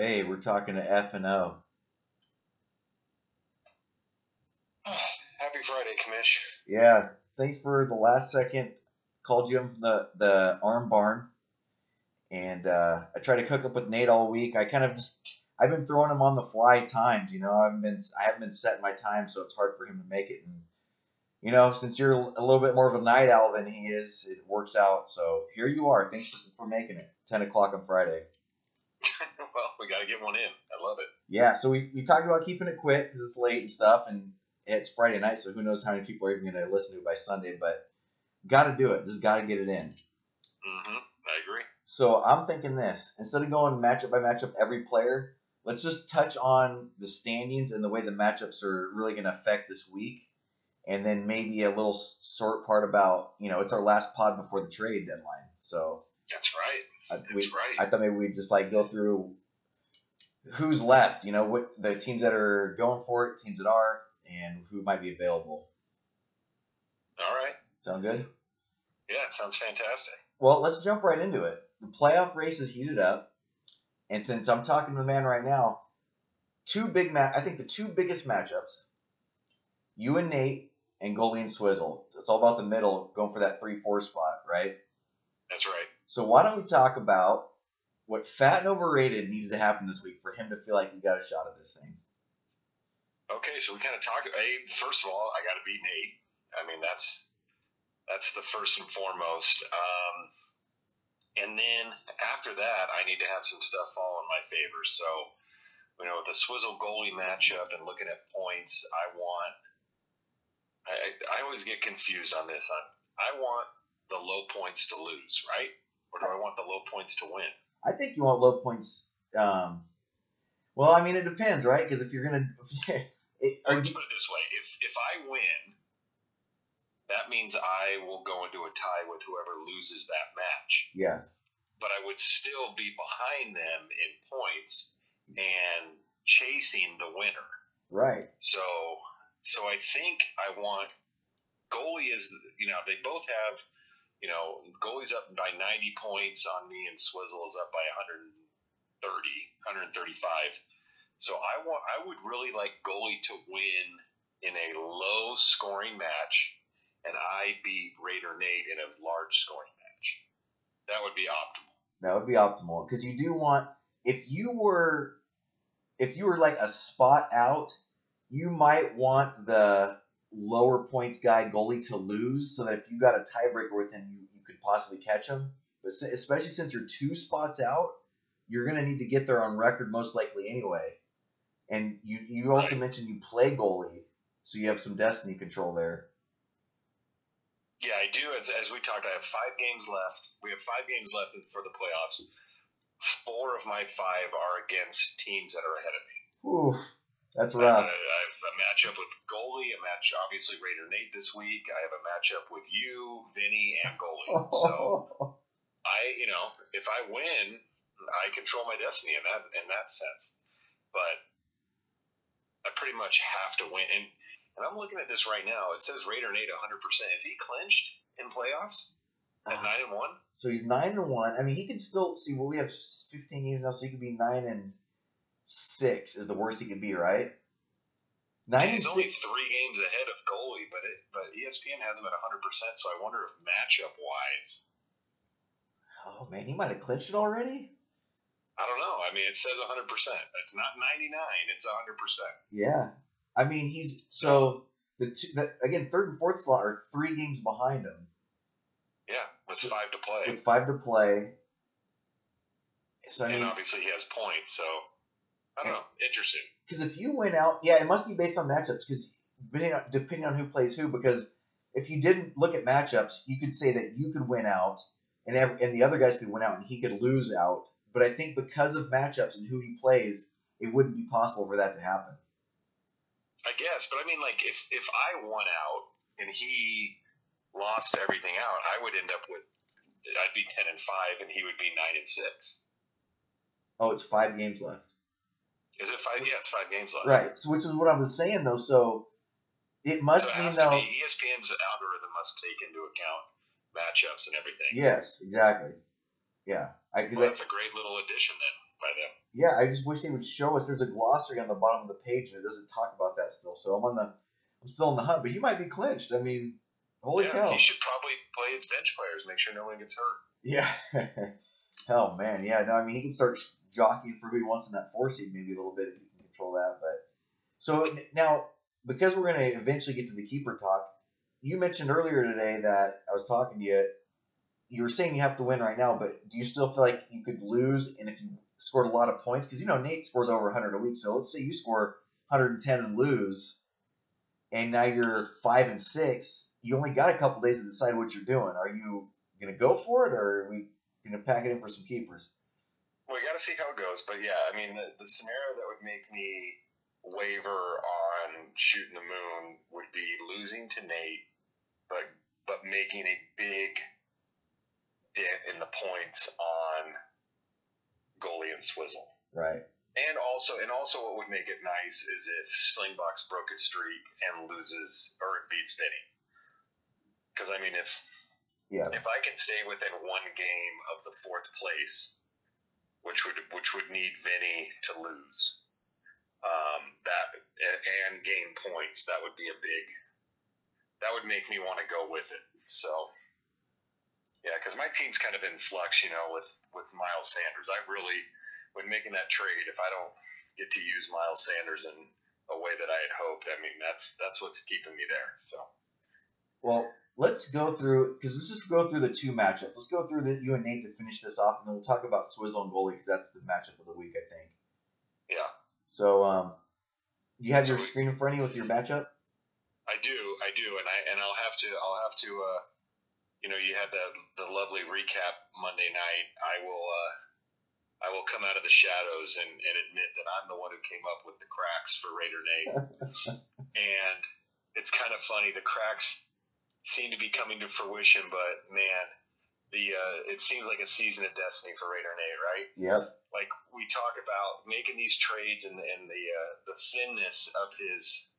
Hey, we're talking to F and O. Happy Friday, Commish. Yeah, thanks for the last second. Called you from the the arm barn, and uh, I tried to cook up with Nate all week. I kind of just I've been throwing him on the fly times. You know, I've been I haven't been setting my time, so it's hard for him to make it. And you know, since you're a little bit more of a night owl than he is, it works out. So here you are. Thanks for, for making it. Ten o'clock on Friday. We got to get one in. I love it. Yeah, so we, we talked about keeping it quick because it's late and stuff, and it's Friday night, so who knows how many people are even going to listen to it by Sunday, but got to do it. Just got to get it in. Mm-hmm. I agree. So I'm thinking this instead of going matchup by matchup every player, let's just touch on the standings and the way the matchups are really going to affect this week, and then maybe a little short part about you know it's our last pod before the trade deadline. So That's right. I, That's we, right. I thought maybe we'd just like go through who's left, you know, what the teams that are going for it, teams that are, and who might be available. All right. Sound good? Yeah, it sounds fantastic. Well, let's jump right into it. The playoff race is heated up, and since I'm talking to the man right now, two big ma- I think the two biggest matchups, you and Nate and goalie and Swizzle. It's all about the middle, going for that three four spot, right? That's right. So why don't we talk about what fat and overrated needs to happen this week for him to feel like he's got a shot at this thing? Okay, so we kind of talk. Hey, first of all, I got to beat Nate. I mean, that's that's the first and foremost. Um, and then after that, I need to have some stuff fall in my favor. So, you know, with the Swizzle goalie matchup and looking at points, I want. I, I always get confused on this. I, I want the low points to lose, right? Or do I want the low points to win? I think you want low points. Um, well, I mean, it depends, right? Because if you're gonna, it, Let's you, put it this way: if if I win, that means I will go into a tie with whoever loses that match. yes, But I would still be behind them in points and chasing the winner. right, So, so I think I want goalie is you know they both have you know goalie's up by 90 points on me and Swizzle is up by 130 135. So I want I would really like goalie to win in a low scoring match and I beat Raider Nate in a large scoring match. That would be optimal. that would be optimal. Because you do want if you were, if you were like a spot out, you might want the lower points guy goalie to lose, so that if you got a tiebreaker with him, you, you could possibly catch him. But especially since you're two spots out, you're gonna need to get there on record most likely anyway. And you you also Right. mentioned you play goalie, so you have some destiny control there. Yeah, I do. As, as we talked, I have five games left. We have five games left for the playoffs. Four of my five are against teams that are ahead of me. Oof, that's right. I have, rough. a, I have a matchup with goalie, a match obviously Raider Nate this week. I have a matchup with you, Vinny, and goalie. So I, you know, if I win, I control my destiny in that in that sense. But I pretty much have to win. And, and I'm looking at this right now. It says Raider Nate 100. percent Is he clinched in playoffs at Ah, nine and one? So he's nine and one. I mean, he could still see. Well, we have fifteen games now, so he could be nine and six. Is the worst he could be, right? And He's only three games ahead of goalie, but it, but ESPN has him at 100. percent So I wonder if matchup wise, Oh man, he might have clinched it already. I don't know. I mean, it says 100. percent It's not 99. It's 100. percent Yeah, I mean he's so the, two, the again third and fourth slot are three games behind him Yeah, with So- five to play, with five to play. So I and mean, obviously he has points. So I don't know. Interesting. because if you win out, yeah, it must be based on matchups. Because depending on, depending on who plays who, because if you didn't look at matchups, you could say that you could win out, and every, and the other guys could win out, and he could lose out. But I think because of matchups and who he plays, it wouldn't be possible for that to happen. I guess, but I mean, like if if I won out and he lost everything out, I would end up with I'd be 10 and five, and he would be nine and six. Oh, it's five games left. Is it five? Yeah, it's five games left. Right. So which is what I was saying though. So it must So it mean though. be ESPN's algorithm must take into account matchups and everything. Yes, exactly. Yeah. I, Well, I- that's a great little addition then. by them. Yeah, I just wish they would show us. There's a glossary on the bottom of the page, and it doesn't talk about that still. So I'm on the, I'm still on the hunt. But he might be clinched. I mean, holy yeah, cow! he should probably play his bench players, make sure no one gets hurt. Yeah. Hell, oh, man. Yeah. No, I mean, he can start jockeying for who he wants in that four seed maybe a little bit if he can control that. But so now, because we're going to eventually get to the keeper talk, you mentioned earlier today that I was talking to you. You were saying you have to win right now, but do you still feel like you could lose? And if you scored a lot of points, because you know Nate scores over 100 a week, so let's say you score 110 and lose, and now you're five and six. You only got a couple days to decide what you're doing. Are you gonna go for it, or are we gonna pack it in for some keepers? We got to see how it goes. But yeah, I mean, the, the scenario that would make me waver on shooting the moon would be losing to Nate, but but making a big dent in the points on goalie and swizzle. Right. And also, and also, what would make it nice is if Slingbox broke his streak and loses or beats Vinny. Because I mean, if Yeah. if I can stay within one game of the fourth place, which would which would need Vinny to lose, um, that and gain points, that would be a big. That would make me want to go with it. So, yeah, because my team's kind of in flux, you know, with with Miles Sanders. I really, when making that trade, if I don't get to use Miles Sanders in a way that I had hoped, I mean, that's that's what's keeping me there. So. Well, let's go through because let's just go through the two matchups. Let's go through the you and Nate to finish this off, and then we'll talk about Swizzle and goalie because that's the matchup of the week, I think. Yeah. So, um, you have your screen in front of you with your matchup. I do, I do, and I and I'll have to, I'll have to, uh, you know, you had the the lovely recap Monday night. I will, uh, I will come out of the shadows and, and admit that I'm the one who came up with the cracks for Raider Nate, and it's kind of funny. The cracks seem to be coming to fruition, but man, the uh, it seems like a season of destiny for Raider Nate, right? Yep. like we talk about making these trades and, and the uh, the thinness of his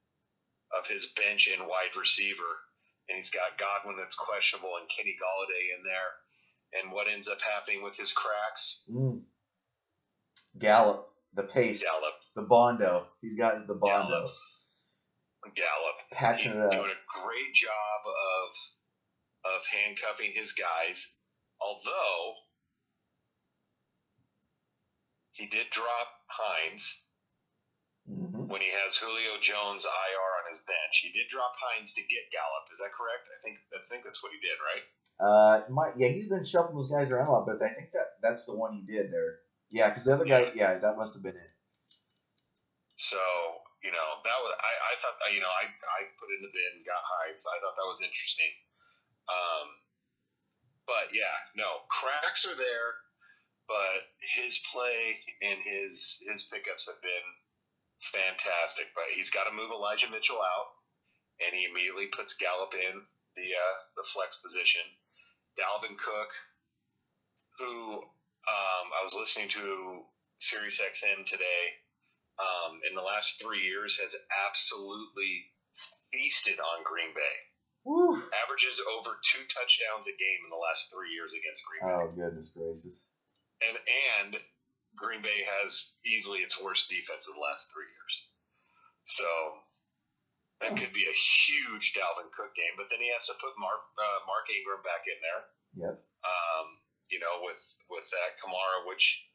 of his bench and wide receiver, and he's got Godwin that's questionable and Kenny Golladay in there, and what ends up happening with his cracks? Mm. Gallup, the pace, Gallup, the Bondo. He's got the Bondo. Gallup. Gallup, Patching it up. doing a great job of of handcuffing his guys, although he did drop Hines hmm when he has Julio Jones IR on his bench. He did drop Hines to get Gallup. Is that correct? I think I think that's what he did, right? Uh, my, yeah, he's been shuffling those guys around a lot, but I think that that's the one he did there. Yeah, because the other guy, yeah, that must have been it. So you know that was I, I thought you know I, I put in the bid and got Hines. I thought that was interesting. Um, but yeah, no cracks are there, but his play and his his pickups have been fantastic. But he's got to move Elijah Mitchell out, and he immediately puts Gallup in the uh, the flex position. Dalvin Cook, who um, I was listening to Sirius XM today, um, in the last three years has absolutely feasted on Green Bay. Woo! Averages over two touchdowns a game in the last three years against Green Bay, Oh goodness gracious! and and Green Bay has easily its worst defense of the last three years. So that could be a huge Dalvin Cook game, but then he has to put Mark uh, Mark Ingram back in there. Yep. Um, you know, with with that Kamara, which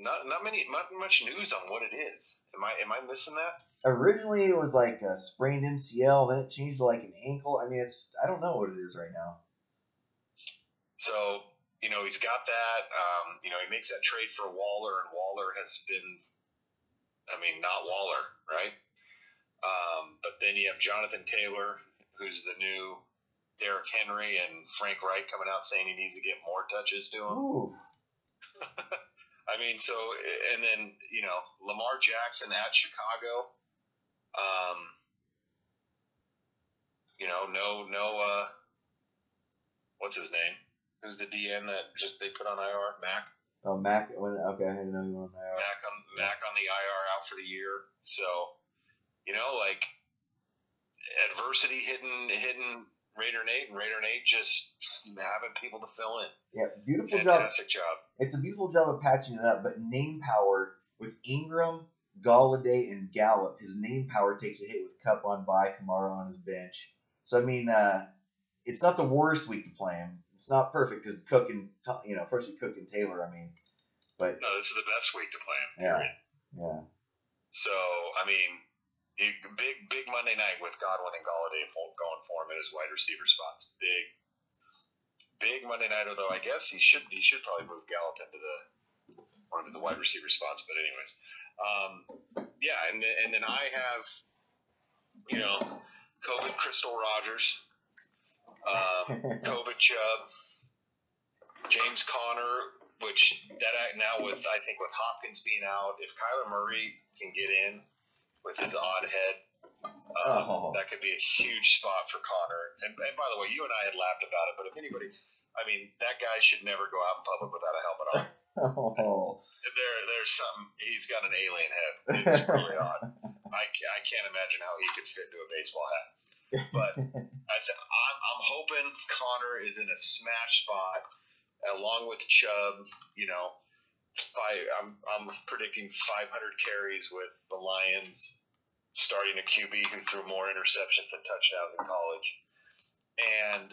not not many not much news on what it is. Am I am I missing that? Originally, it was like a sprained MCL, then it changed to like an ankle. I mean, it's I don't know what it is right now. So you know he's got that. Um, you know he makes that trade for Waller, and Waller has been, I mean, not Waller, right? Um, but then you have Jonathan Taylor, who's the new Derrick Henry, and Frank Reich coming out saying he needs to get more touches to him. I mean, so and then you know Lamar Jackson at Chicago. Um, you know, no, no. Uh, what's his name? Who's the DN that just they put on IR? Mac. Oh, Mac. When, okay, I didn't know you were on there. Mac on Mac on the IR out for the year. So, you know, like adversity hitting hitting Raider Nate, and Raider Nate just having people to fill in. Yeah, beautiful Fantastic job. job. It's a beautiful job of patching it up, but name power with Ingram, Golladay, and Gallup. His name power takes a hit with Kupp on bye, Kamara on his bench. So I mean, uh, it's not the worst week to play him. It's not perfect because Cook and you know, firstly Cook and Taylor. I mean, but No, this is the best week to play him. Yeah. Period. yeah, So I mean, big big Monday night with Godwin and Golladay going for him in his wide receiver spots. Big big Monday night. Although I guess he should he should probably move Gallup into the one of the wide receiver spots. But anyways, um, yeah, and then, and then I have you know COVID Crystal Rogers, um, COVID Chubb, James Conner, which that now with I think with Hopkins being out, if Kyler Murray can get in with his odd head, um, Oh. that could be a huge spot for Conner. And, and by the way, you and I had laughed about it, but if anybody, I mean, that guy should never go out in public without a helmet on. oh, There, there's something. He's got an alien head. It's really odd. I, I can't imagine how he could fit into a baseball hat. But I th- I'm, I'm hoping Conner is in a smash spot along with Chubb. You know, five, I'm I'm predicting 500 carries with the Lions, starting a QB who threw more interceptions than touchdowns in college, and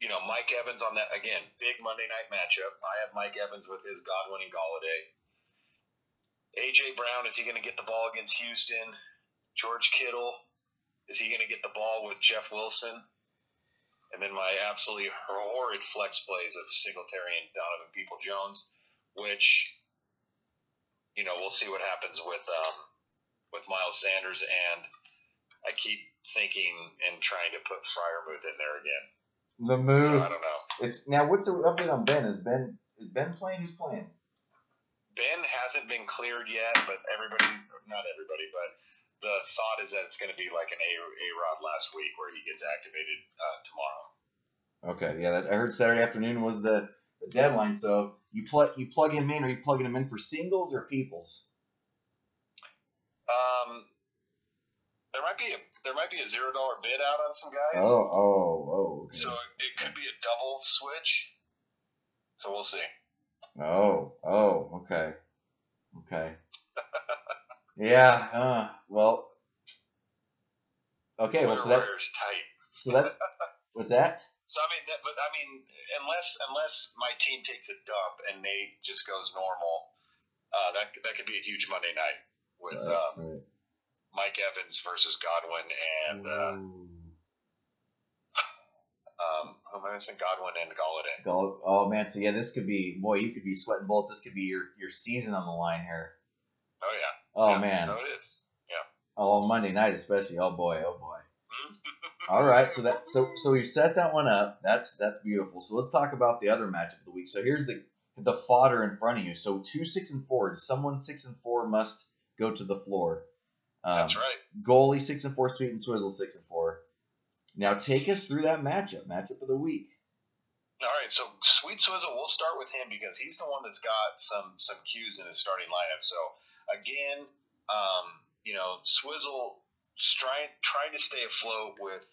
you know Mike Evans on that again big Monday night matchup. I have Mike Evans with his Godwin and Golladay. AJ Brown is he going to get the ball against Houston? George Kittle is he going to get the ball with Jeff Wilson? And then my absolutely horrid flex plays of Singletary and Donovan People Jones, which you know we'll see what happens with um, with Miles Sanders, and I keep thinking and trying to put Freiermuth in there again. the So move. I don't know. It's now. What's the update on Ben? Is Ben is Ben playing? Who's playing? Ben hasn't been cleared yet, but everybody, not everybody, but the thought is that it's going to be like an A A Rod last week where he gets activated uh, tomorrow. Okay, yeah, that, I heard Saturday afternoon was the, the deadline. So you plug you plug him in, or you plugging him in for singles or peoples? Um, there might be a there might be a zero dollar bid out on some guys, Oh, oh, oh. Okay. so it could be a double switch. So we'll see. Oh, oh, okay, okay. yeah. Uh, well. Okay. Well, so that so that's what's that? So I mean, that, but I mean, unless unless my team takes a dump and Nate just goes normal, uh, that that could be a huge Monday night with Right, um, right. Mike Evans versus Godwin and uh, um, who am I missing? Godwin and Golladay. Go, oh man, so yeah, this could be boy, you could be sweating bullets. This could be your your season on the line here. Oh yeah. Oh Yeah, man, it is. oh on Monday night especially. Oh boy, oh boy. All right, so that so so we've set that one up. That's that's beautiful. So let's talk about the other matchup of the week. So here's the the fodder in front of you. So two six and four. Someone six and four must go to the floor. Um, That's right. Goalie six and four. Sweet and Swizzle six and four. Now take us through that matchup. Matchup of the week. All right, so Sweet Swizzle, we'll start with him because he's the one that's got some some cues in his starting lineup. So again, um, you know, Swizzle trying trying to stay afloat with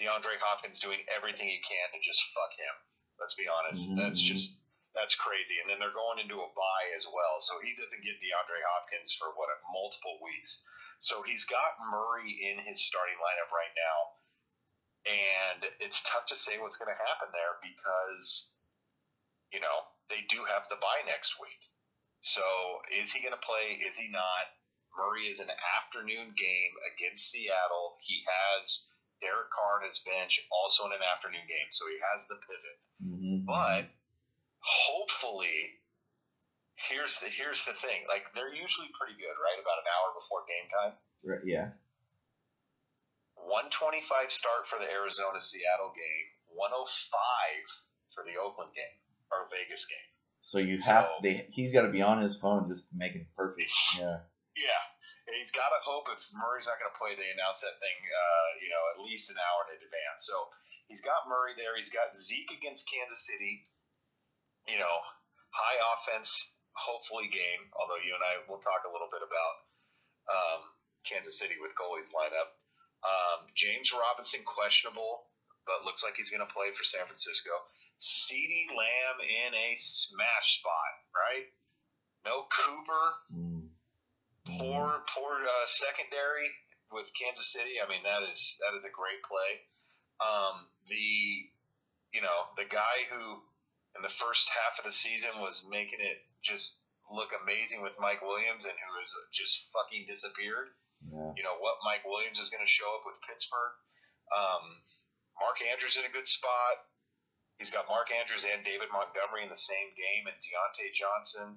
DeAndre Hopkins doing everything he can to just fuck him. Let's be honest. Mhm, That's just that's crazy. And then they're going into a bye as well, so he doesn't get DeAndre Hopkins for what multiple weeks. So he's got Murray in his starting lineup right now and it's tough to say what's going to happen there because you know they do have the bye next week. So is he going to play? Is he not? Murray is an afternoon game against Seattle. He has Derek Carr on his bench, also in an afternoon game, so he has the pivot. Mm-hmm. But hopefully, here's the here's the thing. Like they're usually pretty good, right? About an hour before game time. Right, yeah. 125 start for the Arizona Seattle game, 105 for the Oakland game or Vegas game. So you have So- they, he's got to be on his phone just making perfect. Yeah. Yeah, he's got to hope if Murray's not going to play, they announce that thing, uh, you know, at least an hour in advance. So he's got Murray there. He's got Zeke against Kansas City. You know, high offense, hopefully game. Although you and I will talk a little bit about um, Kansas City with goalies lineup. Um, James Robinson questionable, but looks like he's going to play for San Francisco. CeeDee Lamb in a smash spot, right? No Cooper. Mm. Poor, poor uh, secondary with Kansas City. I mean, that is that is a great play. Um, the, you know, the guy who in the first half of the season was making it just look amazing with Mike Williams and who has just fucking disappeared. Yeah. You know what Mike Williams is going to show up with Pittsburgh. Um, Mark Andrews in a good spot. He's got Mark Andrews and David Montgomery in the same game, and Diontae Johnson.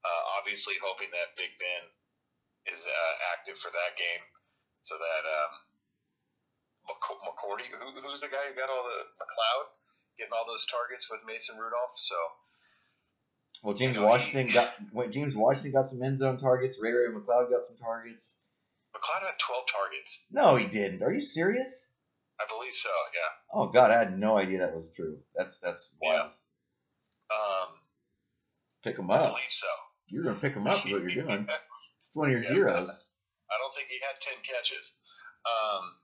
Uh, obviously, hoping that Big Ben is uh, active for that game, so that um, McC- McCourty, who, who's the guy who got all the McCloud, getting all those targets with Mason Rudolph. So Well, James You know, he- Washington got what James Washington got some end zone targets. Ray Ray McCloud got some targets. McCloud had 12 targets, No, he didn't. Are you serious? I believe so. Yeah. Oh God, I had no idea that was true. That's that's wild. Yeah. Um, Pick him I up. believe so. You're gonna pick him up. Is what you're doing. It's one of your zeros. I don't think he had ten catches. Um,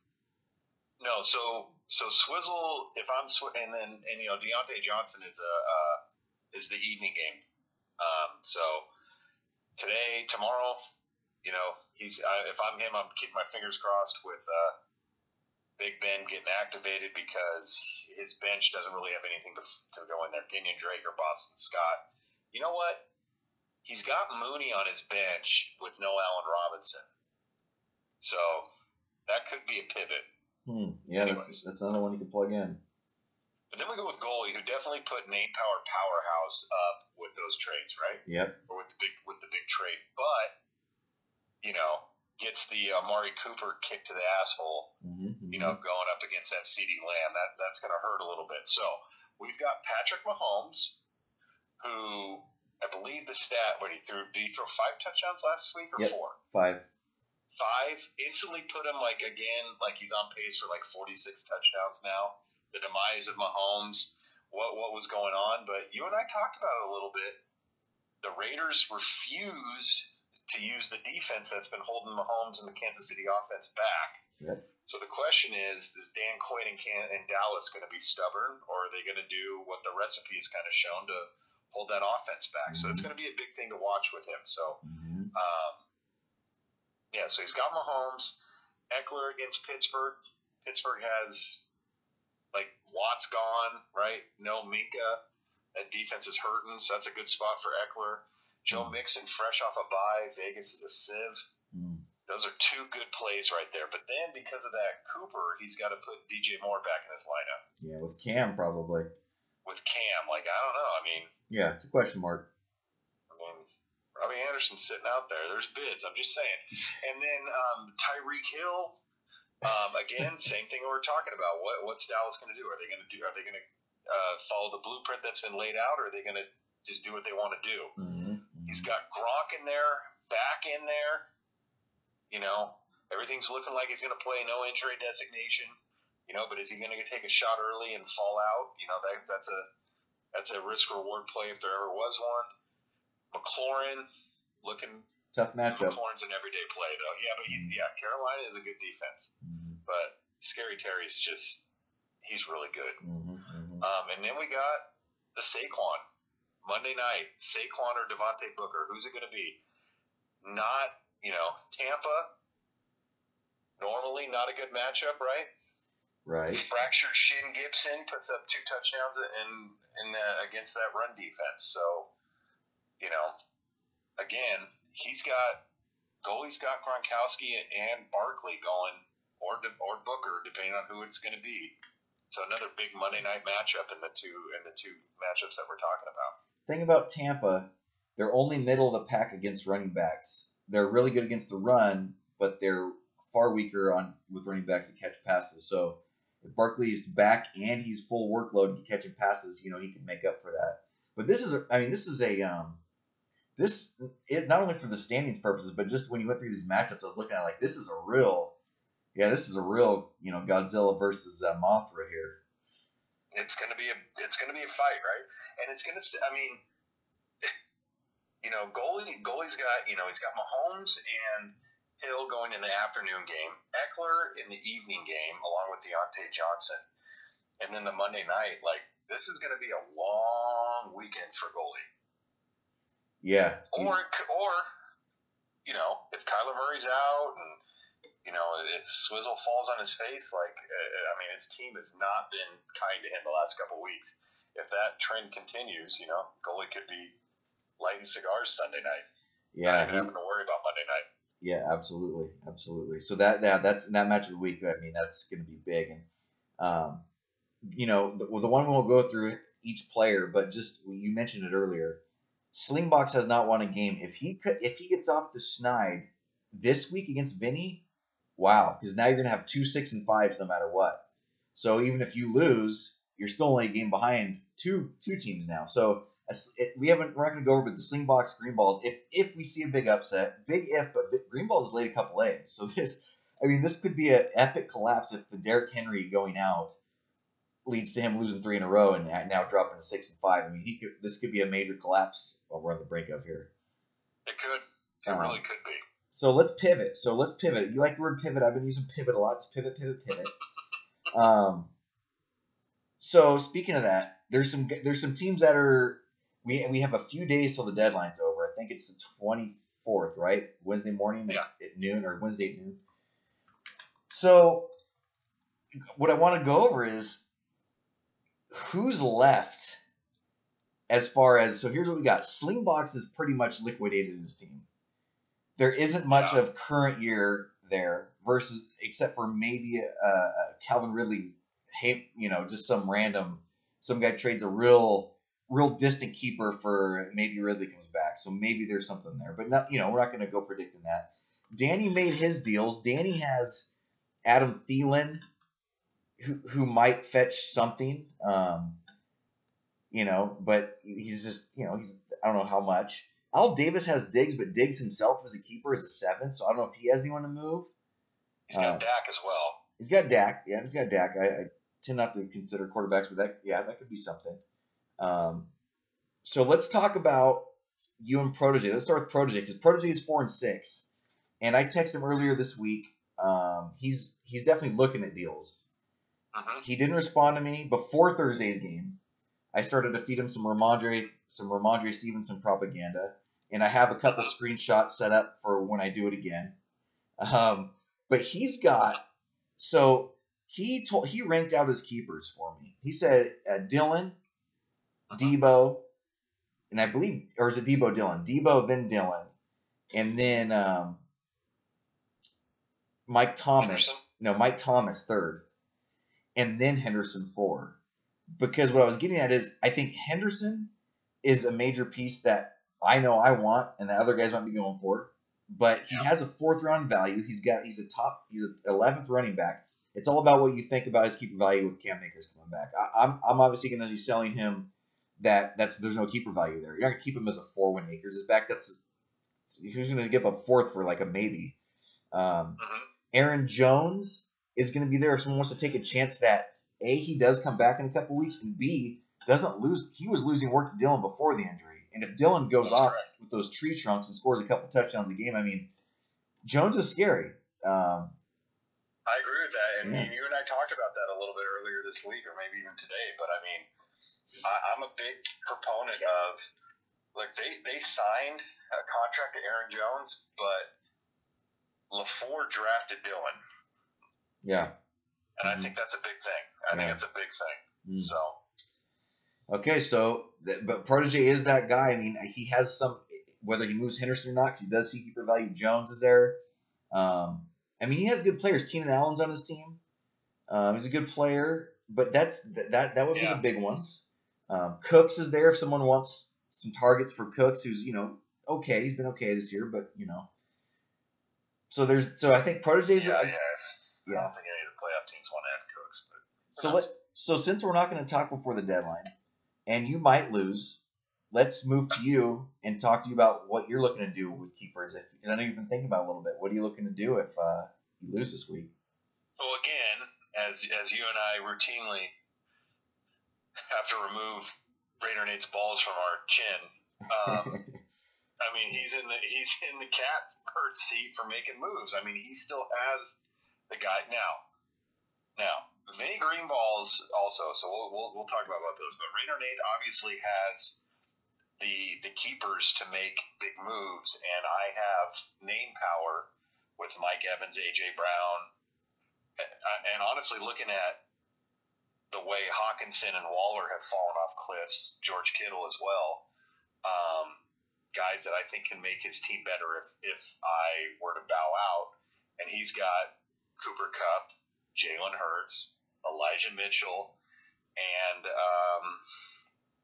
no, so so Swizzle, if I'm sw- and then and you know Diontae Johnson is a uh, is the evening game. Um, so today, tomorrow, you know he's I, if I'm him, I'm keeping my fingers crossed with uh, Big Ben getting activated because his bench doesn't really have anything to, to go in there. Kenyon Drake or Boston Scott. You know what? He's got Mooney on his bench with no Allen Robinson. So that could be a pivot. Hmm. Yeah, that's Anyways. that's another one you can plug in. But then we go with goalie, who definitely put name power powerhouse up with those trades, right? Yep. Or with the big with the big trade, but you know gets the Amari Cooper kick to the asshole. Mm-hmm. You know, going up against that CeeDee Lamb, that that's going to hurt a little bit. So we've got Patrick Mahomes, who I believe the stat when he threw did he throw five touchdowns last week or Yep. four? five. five instantly put him like again like he's on pace for like 46 touchdowns now the demise of Mahomes what what was going on but you and I talked about it a little bit the Raiders refused to use the defense that's been holding Mahomes and the Kansas City offense back Yep. so the question is is Dan Quinn and, Can- and Dallas going to be stubborn or are they going to do what the recipe has kind of shown to hold that offense back so it's Mhm. going to be a big thing to watch with him so Mm-hmm. um, yeah, so he's got Mahomes, Ekeler against Pittsburgh. Pittsburgh has like Watt's gone, right? No Minkah. That defense is hurting, so that's a good spot for Ekeler. Joe Mixon, fresh off a bye. Vegas is a sieve. Mm. Those are two good plays right there. But then because of that Cooper, he's got to put DJ Moore back in his lineup Yeah, with Cam probably. with Cam. Like I don't know. I mean, Yeah, it's a question mark. I mean, Robbie Anderson sitting out there. There's bids. I'm just saying. And then um, Tyreek Hill. Um, again, same thing we were talking about. What what's Dallas going to do? Are they going to do? Are they going to uh, follow the blueprint that's been laid out, or are they going to just do what they want to do? Mm-hmm. He's got Gronk in there, back in there. You know, everything's looking like he's going to play no injury designation. You know, but is he going to take a shot early and fall out? You know, that that's a that's a risk reward play if there ever was one. McLaurin looking tough matchup. McLaurin's an everyday play though. Yeah, but he, yeah, Carolina is a good defense, Mm-hmm. but Scary Terry's just he's really good. Mm-hmm. Mm-hmm. Um, and then we got the Saquon Monday night. Saquon or Devontae Booker, who's it going to be? Not you know Tampa. Normally not a good matchup, right? Right. Fractured shin Gibson puts up two touchdowns in in uh, against that run defense. So, you know, again, he's got goalie's got Gronkowski and Barkley going, or or Booker, depending on who it's going to be. So another big Monday night matchup in the two in the two matchups that we're talking about. Thing about Tampa, they're only middle of the pack against running backs. They're really good against the run, but they're far weaker on with running backs that catch passes. So if Barkley is back and he's full workload catching passes, you know he can make up for that. But this is, I mean, this is a um, this it not only for the standings purposes, but just when you went through these matchups, I was looking at it like this is a real, yeah, this is a real, you know, Godzilla versus uh, Mothra here. It's going to be a it's going to be a fight, right? And it's going to I mean, you know, goalie goalie's got you know he's got Mahomes and Hill going in the afternoon game, Ekeler in the evening game, along with Diontae Johnson, and then the Monday night. Like this is going to be a long weekend for goalie. Yeah. Or or you know if Kyler Murray's out and you know if Swizzle falls on his face, like uh, I mean his team has not been kind to him the last couple weeks. If that trend continues, you know goalie could be lighting cigars Sunday night. Yeah. Not having to worry about Monday night. Yeah, absolutely, absolutely. So that that that's that match of the week. I mean, that's going to be big, and um, you know, the, the one we'll go through each player, but just you mentioned it earlier. Slingbox has not won a game. If he could, if he gets off the schneid this week against Vinny, wow, because now you're going to have two six and fives no matter what. So even if you lose, you're still only a game behind two two teams now. So it, we haven't. We're not going to go over the Slingbox green balls. If if we see a big upset, big if, but green balls has laid a couple eggs. So this, I mean, this could be an epic collapse if the Derrick Henry going out leads to him losing three in a row and now dropping to six and five. I mean, he could. This could be a major collapse. What we're on the brink of here. It could. It um, really could be. So let's pivot. So let's pivot. You like the word pivot? I've been using pivot a lot. Just pivot, pivot, pivot. um. So speaking of that, there's some there's some teams that are we we have a few days till the deadline's over. I think it's the twenty fourth, right? Wednesday morning yeah. at, at noon or Wednesday at noon. So what I want to go over is who's left as far as so here's what we got. Slingbox is pretty much liquidated his team. There isn't much yeah. of current year there versus except for maybe uh, uh Calvin Ridley, hate you know just some random some guy trades a real real distant keeper for maybe Ridley comes back. So maybe there's something there. But not, you know, we're not going to go predicting that. Danny made his deals. Danny has Adam Thielen, who, who might fetch something. Um, you know, but he's just, you know, he's, I don't know how much. Al Davis has Diggs, but Diggs himself as a keeper is a seven, so I don't know if he has anyone to move. He's got uh, Dak as well. He's got Dak. Yeah, he's got Dak. I, I tend not to consider quarterbacks, but that, yeah, that could be something. Um, so let's talk about you and Protege. Let's start with Protege because Protege is four and six, and I texted him earlier this week. Um, he's he's definitely looking at deals. Uh-huh. He didn't respond to me before Thursday's game. I started to feed him some Rhamondre some Rhamondre Stevenson propaganda, and I have a couple screenshots set up for when I do it again. Um, but he's got so he told he ranked out his keepers for me. He said uh, Dillon, uh-huh. Deebo, and I believe, or is it Deebo Dillon? Deebo then Dillon, and then um, Mike Thomas. Henderson? No, Mike Thomas third, and then Henderson four. Because what I was getting at is, I think Henderson is a major piece that I know I want, and the other guys might be going for. It. But he yeah. has a fourth round value. He's got he's a top he's an eleventh running back. It's all about what you think about his keeper value with Cam Akers coming back. I, I'm I'm obviously going to be selling him that that's there's no keeper value there. You're not gonna keep him as a four when Akers is back. That's who's gonna give up fourth for like a maybe. Um, mm-hmm. Aaron Jones is gonna be there if someone wants to take a chance that a he does come back in a couple weeks and b doesn't lose. He was losing work to Dillon before the injury, and if Dillon goes that's off correct. with those tree trunks and scores a couple touchdowns a game, I mean, Jones is scary. Um, I agree with that, and yeah. you and I talked about that a little bit earlier this week, or maybe even today. But I mean I, am a big proponent of like they they signed a contract to Aaron Jones, but LaFleur drafted Dillon. Yeah. And mm-hmm. I think that's a big thing. I yeah. think it's a big thing. Mm. So. Okay, so but Protege is that guy. I mean, he has some whether he moves Henderson or not, because he does see keeper value. Jones is there. Um, I mean, he has good players. Keenan Allen's on his team. Um, he's a good player, but that's that that would yeah. be the big ones. Um, Cooks is there if someone wants some targets for Cooks, who's you know okay, he's been okay this year, but you know. So there's so I think proteges. Yeah, are, yeah. yeah. I don't think any of the playoff teams want to have Cooks, but so let so since we're not going to talk before the deadline, and you might lose, let's move to you and talk to you about what you're looking to do with keepers. If because I know you've been thinking about a little bit. What are you looking to do if uh, you lose this week? Well, again, as as you and I routinely have to remove Raider Nate's balls from our chin. Um, I mean, he's in the he's in the catbird seat for making moves. I mean, he still has the guy now. Now, Vinny Greenballs also. So we'll, we'll, we'll talk about both those. But Raider Nate obviously has the the keepers to make big moves, and I have name power with Mike Evans, AJ Brown, and, and honestly, looking at the way Hockenson and Waller have fallen off cliffs, George Kittle as well. Um, guys that I think can make his team better if, if I were to bow out. And he's got Cooper Kupp, Jalen Hurts, Elijah Mitchell, and um,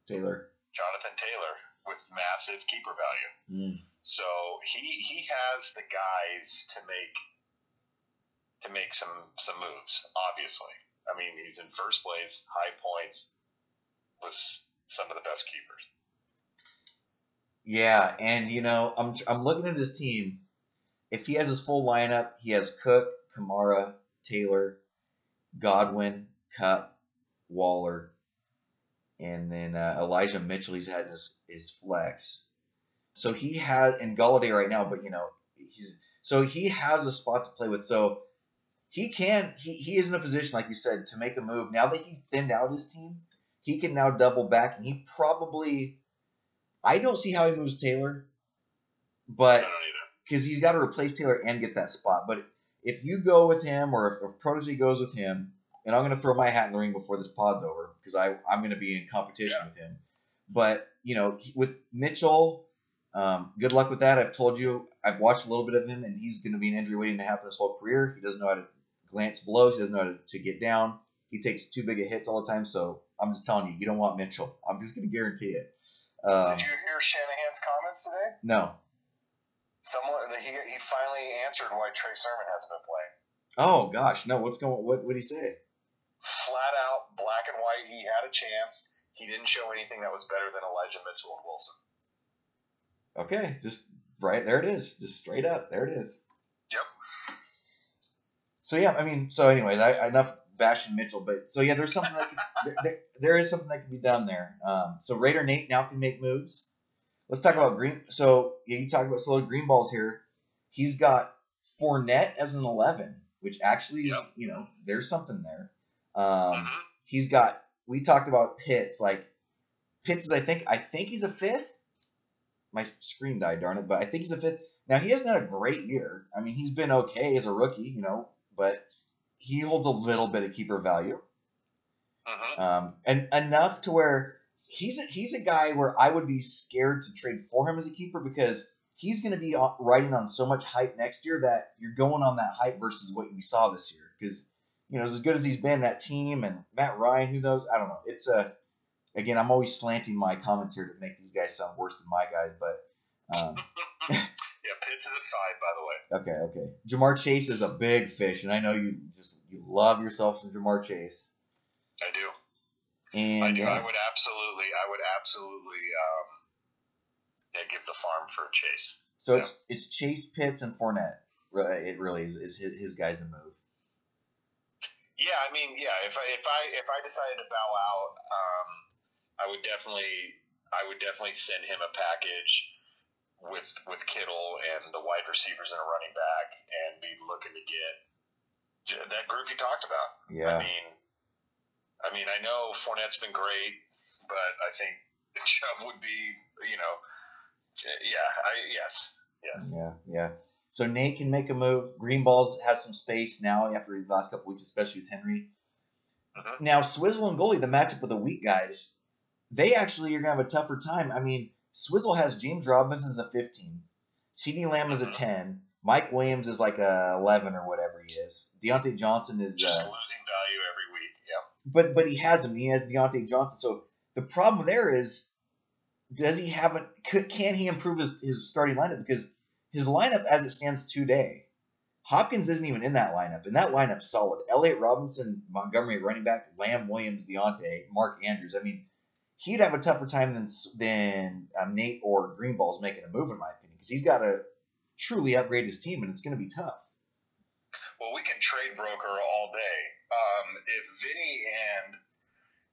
Taylor. Jonathan Taylor with massive keeper value. Mm. So he he has the guys to make to make some some moves. Obviously, I mean he's in first place, high points, with some of the best keepers. Yeah, and you know, I'm I'm looking at his team. If he has his full lineup, he has Cook, Kamara, Taylor, Godwin, Kupp, Waller, and then uh, Elijah Mitchell. He's had his his flex, so he has in Golladay right now. But you know, he's so he has a spot to play with. So he can he he is in a position, like you said, to make a move. Now that he's thinned out his team, he can now double back, and he probably I don't see how he moves Taylor, but because he's got to replace Taylor and get that spot. But if you go with him, or if, if Protege goes with him, and I'm going to throw my hat in the ring before this pod's over because I I'm going to be in competition Yeah. with him. But you know, with Mitchell, um, good luck with that. I've told you, I've watched a little bit of him, and he's going to be an injury waiting to happen his whole career. He doesn't know how to glance blows. He doesn't know how to, to get down. He takes too big of hits all the time. So I'm just telling you, you don't want Mitchell. I'm just going to guarantee it. Um, Did you hear Shanahan's comments today? no. Someone he he finally answered why Trey Sermon hasn't been playing. Oh gosh, no. What's going? What what did he say? Flat out, black and white, he had a chance. He didn't show anything that was better than Elijah Mitchell and Wilson. Okay, just right there it is, just straight up. There it is. Yep. So yeah, I mean, so anyways, I enough bashing Mitchell, but so yeah, there's something that there, there is something that can be done there. Um, so Raider Nate now can make moves. Let's talk about Green. So yeah, you talk about slow green balls here. He's got Fournette as an eleven, which actually is Yep. you know there's something there. Um, Mhm. he's got. We talked about Pitts. Like Pitts is, I think, I think he's a fifth. My screen died, darn it! But I think he's a fifth. Now he hasn't had a great year. I mean, he's been okay as a rookie, you know, but he holds a little bit of keeper value, Mhm. um, and enough to where he's a, he's a guy where I would be scared to trade for him as a keeper because he's going to be riding on so much hype next year that you're going on that hype versus what you saw this year. Because you know as good as he's been that team and Matt Ryan who knows? I don't know. It's a again I'm always slanting my comments here to make these guys sound worse than my guys but um, Yeah, Pitts is a five, by the way. okay okay. Ja'Marr Chase is a big fish and I know you just you love yourself some Ja'Marr Chase. I do. And I do. uh, I would absolutely, I would absolutely um, yeah, give the farm for a chase. So it's it's Chase Pitts and Fournette. It really is, is his, his guys to move. Yeah, I mean, yeah. If I if I if I decided to bow out, um, I would definitely I would definitely send him a package with with Kittle and the wide receivers and a running back, and be looking to get that group you talked about. Yeah. I Yeah, mean, I mean, I know Fournette's been great, but I think Chubb would be, you know, yeah, I yes, yes. yeah, yeah. So Nate can make a move. Greenballs has some space now after the last couple weeks, especially with Henry. Mhm. Now Swizzle and Goalie, the matchup with the weak guys, they actually are gonna have a tougher time. I mean, Swizzle has James Robinson as a 15, CeeDee Lamb is a Mhm. 10, Mike Williams is like a 11 or whatever he is. Diontae Johnson is uh, losing value every week. Yeah. But but he has him. He has Diontae Johnson. So the problem there is, does he have a? Can he improve his, his starting lineup? Because his lineup as it stands today, Hopkins isn't even in that lineup, and that lineup's solid. Elliott Robinson, Montgomery running back, Lamb, Williams, Diontae, Mark Andrews. I mean, he'd have a tougher time than than um, Nate or Greenball's making a move, in my opinion, because he's got to truly upgrade his team, and it's going to be tough. Well, we can trade broker all day. Um, if Vinny and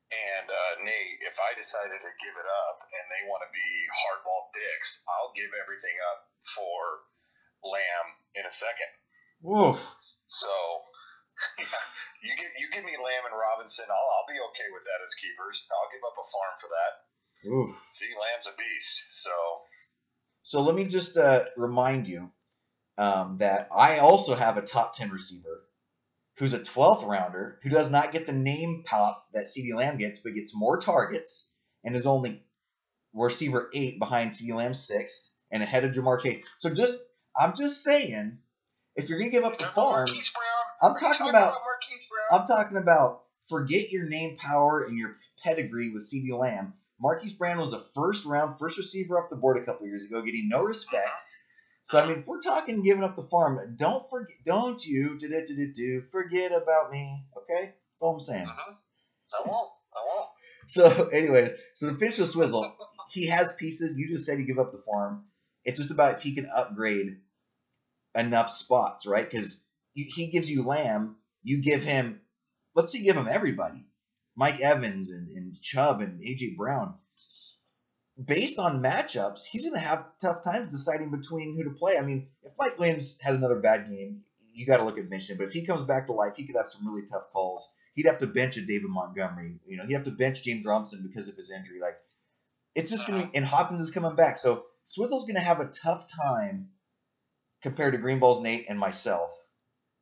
and uh, Nate, if I decided to give it up and they want to be hardball dicks, I'll give everything up for Lamb in a second. Woof. So you give you give me Lamb and Robinson, I'll I'll be okay with that as keepers. I'll give up a farm for that. Oof. See, Lamb's a beast. So So let me just uh, remind you um, that I also have a top 10 receiver who's a 12th rounder who does not get the name pop that CeeDee Lamb gets, but gets more targets and is only receiver 8 behind CeeDee Lamb 6 and ahead of Ja'Marr Chase. So just, I'm just saying, if you're going to give up the farm, I'm talking about- I'm talking about forget your name power and your pedigree with CeeDee Lamb. Marquise Brown was a first round, first receiver off the board a couple years ago, getting no respect. So I mean, if we're talking giving up the farm, don't forget, don't you do do do do forget about me. Okay, that's all I'm saying. Mhm. I won't. I won't. So, anyways, so to finish with Swizzle, he has pieces. You just said you give up the farm. It's just about if he can upgrade enough spots, right? Because he gives you Lamb, you give him, let's see, give him everybody, Mike Evans and, and Chubb and AJ Brown. Based on matchups, he's going to have tough times deciding between who to play. I mean, if Mike Williams has another bad game, you got to look at Michigan. But if he comes back to life, he could have some really tough calls. He'd have to bench a David Montgomery. You know, he'd have to bench James Robinson because of his injury. Like, it's just going to, and Hopkins is coming back. So Swizzle's going to have a tough time compared to Greenball's Nate and myself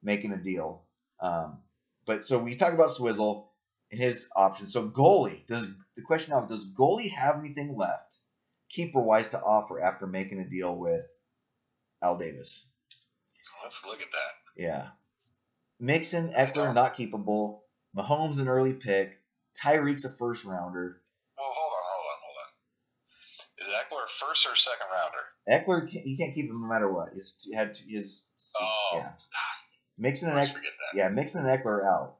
making a deal. Um, but so we talk about Swizzle and his options. So goalie does the question now does goalie have anything left keeper wise to offer after making a deal with Al Davis? Let's look at that. Yeah, Mixon, Ekeler not keepable. Mahomes an early pick. Tyreek's a first rounder. Well, hold on, hold on, hold on. Is Ekeler a first or second rounder? Ekeler, you can't keep him no matter what. He's had his Oh, yeah. Mixon and Ekeler. Yeah, Mixon and Ekeler out.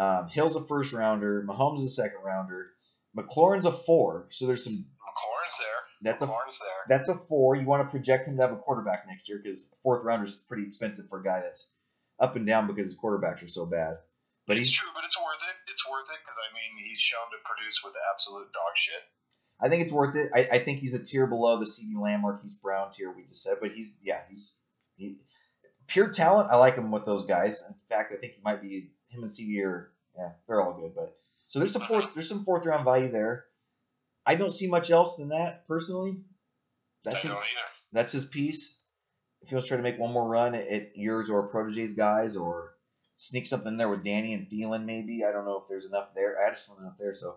Um, Hill's a first rounder. Mahomes is a second rounder. McLaurin's a four. So there's some. McLaurin's there. That's a McLaurin's there. that's a four. You want to project him to have a quarterback next year because fourth rounder is pretty expensive for a guy that's up and down because his quarterbacks are so bad. But it's he's. true, but it's worth it. It's worth it because I mean he's shown to produce with absolute dog shit. I think it's worth it. I, I think he's a tier below the CeeDee Lamb, Marquise Brown tier we just said. But he's yeah he's he, pure talent. I like him with those guys. In fact, I think he might be him and CeeDee are yeah they're all good. But so there's some fourth there's some fourth round value there. I don't see much else than that personally. That's I his, don't either. that's his piece. If he wants to try to make one more run at, at yours or Protege's guys, or sneak something in there with Danny and Thielen, maybe I don't know if there's enough there. Addison's enough there, so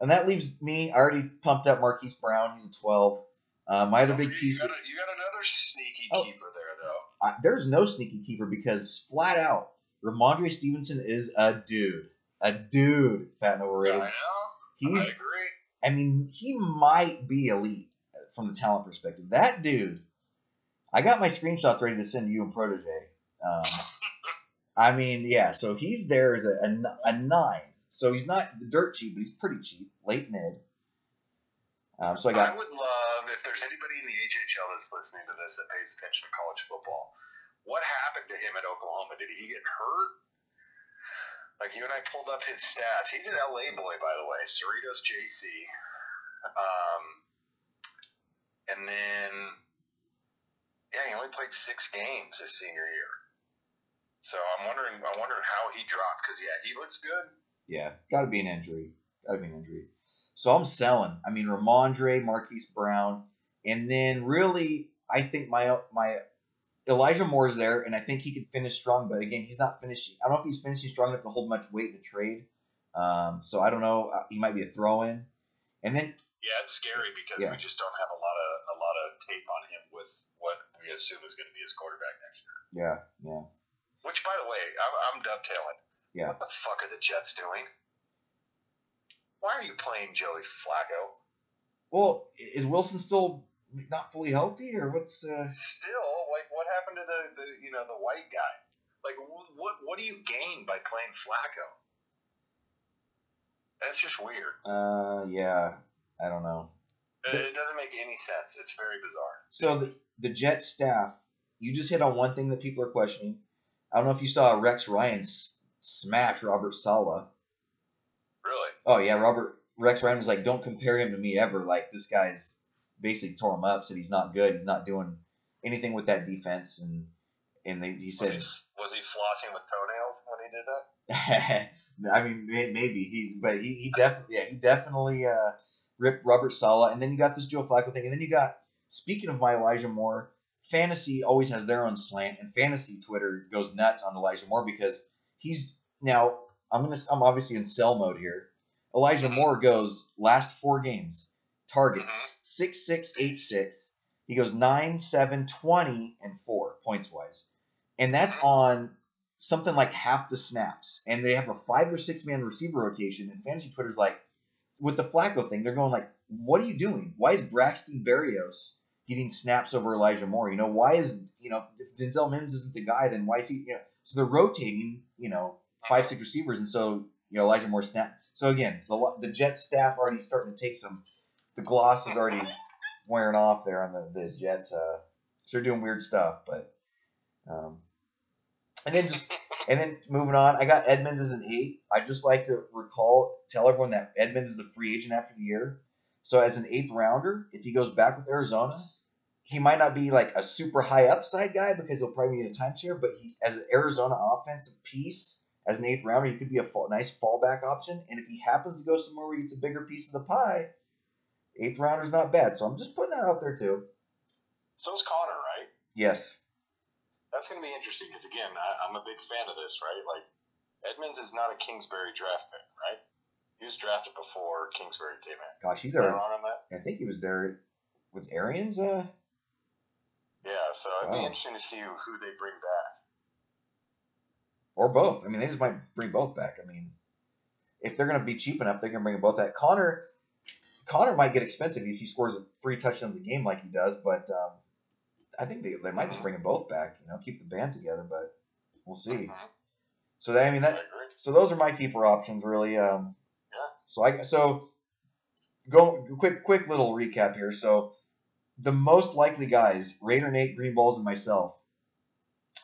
and that leaves me. I already pumped up Marquise Brown. He's a twelve. Uh, my other Don't big piece. You got, a, you got another sneaky Oh. keeper there, though. I, there's no sneaky keeper because flat out, Rhamondre Stevenson is a dude, a dude. Fat and I overrated. know. He's. I agree. I mean, he might be elite from the talent perspective. That dude, I got my screenshots ready to send to you and Protege. Um, I mean, yeah, so he's there as a a nine. So he's not dirt cheap, but he's pretty cheap, late mid. Um, so I got. I would love if there's anybody in the HHL that's listening to this that pays attention to college football. What happened to him at Oklahoma? Did he get hurt? Like you and I pulled up his stats. He's an LA boy, by the way. Cerritos JC. Um, and then, yeah, he only played six games his senior year. So I'm wondering, I'm wondering how he dropped because yeah, he looks good. yeah, got to be an injury, got to be an injury. So I'm selling. I mean, Rhamondre, Marquise Brown, and then really, I think my my Elijah Moore is there, and I think he can finish strong. But again, he's not finishing. I don't know if he's finishing strong enough to hold much weight in the trade. Um, so I don't know. Uh, He might be a throw in, and then Yeah, it's scary because Yeah. we just don't have a lot of a lot of tape on him with what we assume is going to be his quarterback next year. yeah, yeah, Which, by the way, I'm, I'm dovetailing. Yeah. What the fuck are the Jets doing? Why are you playing Joey Flacco? Well, is Wilson still not fully healthy, or what's? Uh... Still, like, what happened to the, the you know the white guy? Like, what what do you gain by playing Flacco? That's just weird. Uh, yeah, I don't know. It, it doesn't make any sense. It's very bizarre. So the the Jets staff, you just hit on one thing that people are questioning. I don't know if you saw Rex Ryan s- smash Robert Saleh. Really? Oh yeah, Robert Rex Ryan was like, "Don't compare him to me ever." Like this guy's basically tore him up. Said he's not good. He's not doing anything with that defense, and and they, he Was said, he, was he flossing with toenails when he did that? I mean, maybe he's, but he, he definitely, yeah, he definitely uh, ripped Robert Saleh, and then you got this Joe Flacco thing, and then you got. Speaking of my Elijah Moore, fantasy always has their own slant, and fantasy Twitter goes nuts on Elijah Moore because he's now. I'm gonna. I'm obviously in sell mode here. Elijah Moore goes last four games, targets mm-hmm. six six eight six. He goes nine seven twenty and four points wise, and that's mm-hmm. on something like half the snaps. And they have a five or six man receiver rotation. And fantasy Twitter's like, with the Flacco thing, they're going like, "What are you doing? Why is Braxton Berrios getting snaps over Elijah Moore? You know, why is you know if Denzel Mims isn't the guy, then why is he? You know, so they're rotating, you know, five mm-hmm. six receivers, and so you know Elijah Moore snap. So again, the the Jets staff already starting to take some. The gloss is already wearing off there on the, the Jets. Uh, so they're doing weird stuff, but um, and then just and then moving on, I got Edmonds as an eight. I just like to recall tell everyone that Edmonds is a free agent after the year. So as an eighth rounder, if he goes back with Arizona, he might not be like a super high upside guy because he'll probably need a timeshare. But he as an Arizona offensive piece, as an eighth rounder, he could be a fall, nice fallback option. And if he happens to go somewhere where he gets a bigger piece of the pie, eighth rounder's not bad. So I'm just putting that out there too. So's Conner, right? Yes. That's going to be interesting because again, I, I'm a big fan of this, right? Like Edmonds is not a Kingsbury draft pick, right? He was drafted before Kingsbury came in. Gosh, he's Am I wrong on that? I think he was there. Was Arians? Uh, Yeah, so it'd be interesting to see who, they bring back. or both. I mean, they just might bring both back. I mean, if they're going to be cheap enough, they're going to bring both back. Conner, Conner might get expensive if he scores three touchdowns a game like he does, but um, I think they, they might just bring them both back. You know, keep the band together, but we'll see. Mhm. So that I mean that. agree. So those are my keeper options, really. Um, Yeah. So I so go quick quick little recap here. So the most likely guys, Raider Nate, Green Balls, and myself,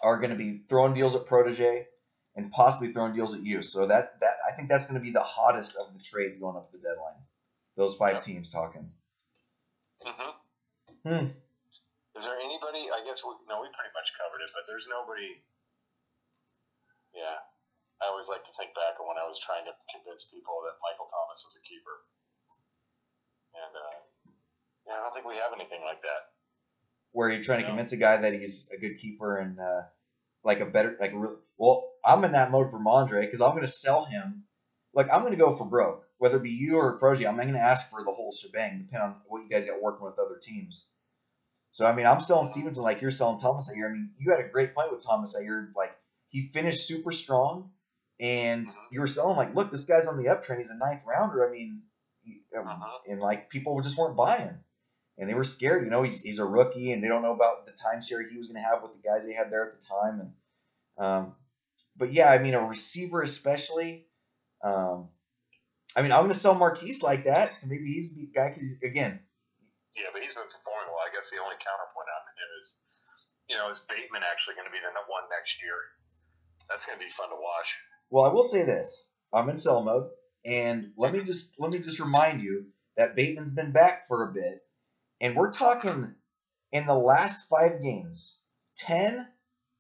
are going to be throwing deals at Protege and possibly throwing deals at you. So that that I think that's going to be the hottest of the trades going up to the deadline. Those five Yep. teams talking. Mm-hmm. Hmm. Is there anybody? I guess we, no, we pretty much covered it, but there's nobody. Yeah, I always like to think back on when I was trying to convince people that Michael Thomas was a keeper, and uh, yeah, I don't think we have anything like that. Where you're trying to No. convince a guy that he's a good keeper and uh, like a better like real, well, I'm in that mode for Mondre because I'm going to sell him. Like I'm going to go for broke, whether it be you or Protege. I'm not going to ask for the whole shebang, depending on what you guys got working with other teams. So I mean, I'm selling Stevenson like you're selling Thomas that year. I mean, you had a great point with Thomas that year. Like he finished super strong, and Mhm. you were selling like, look, this guy's on the uptrend. He's a ninth rounder. I mean, um, Mhm. and like people just weren't buying, and they were scared. You know, he's he's a rookie, and they don't know about the timeshare he was going to have with the guys they had there at the time. And um, but yeah, I mean, a receiver especially. Um, I mean, I'm going to sell Marquise like that, so maybe he's the guy because again, Yeah, but he's been performing well. I guess the only counterpoint on him is, you know, is Bateman actually going to be the one next year? That's going to be fun to watch. Well, I will say this: I'm in sell mode, and let me just let me just remind you that Bateman's been back for a bit, and we're talking in the last five games, ten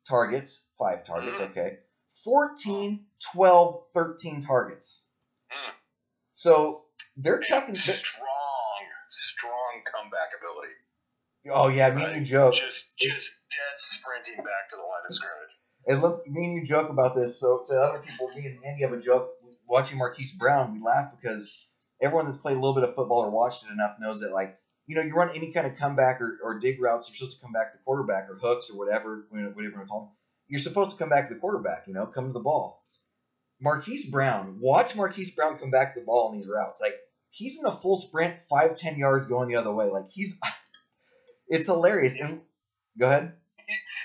targets, five targets, Mhm. okay, 14, 12, 13 targets. Mm. So they're chucking. strong, strong comeback ability. oh yeah, me and you joke. Just, just dead sprinting back to the line of scrimmage. And look, me and you joke about this. So to other people, me and Andy have a joke. Watching Marquise Brown, we laugh because everyone that's played a little bit of football or watched it enough knows that, like, you know, you run any kind of comeback or, or dig routes, you're supposed to come back to the quarterback or hooks or whatever, whatever you want to call them. You're supposed to come back to the quarterback, you know, come to the ball. Marquise Brown, watch Marquise Brown come back to the ball in these routes. Like, he's in a full sprint, five, ten yards going the other way. Like, he's, it's hilarious. And go ahead.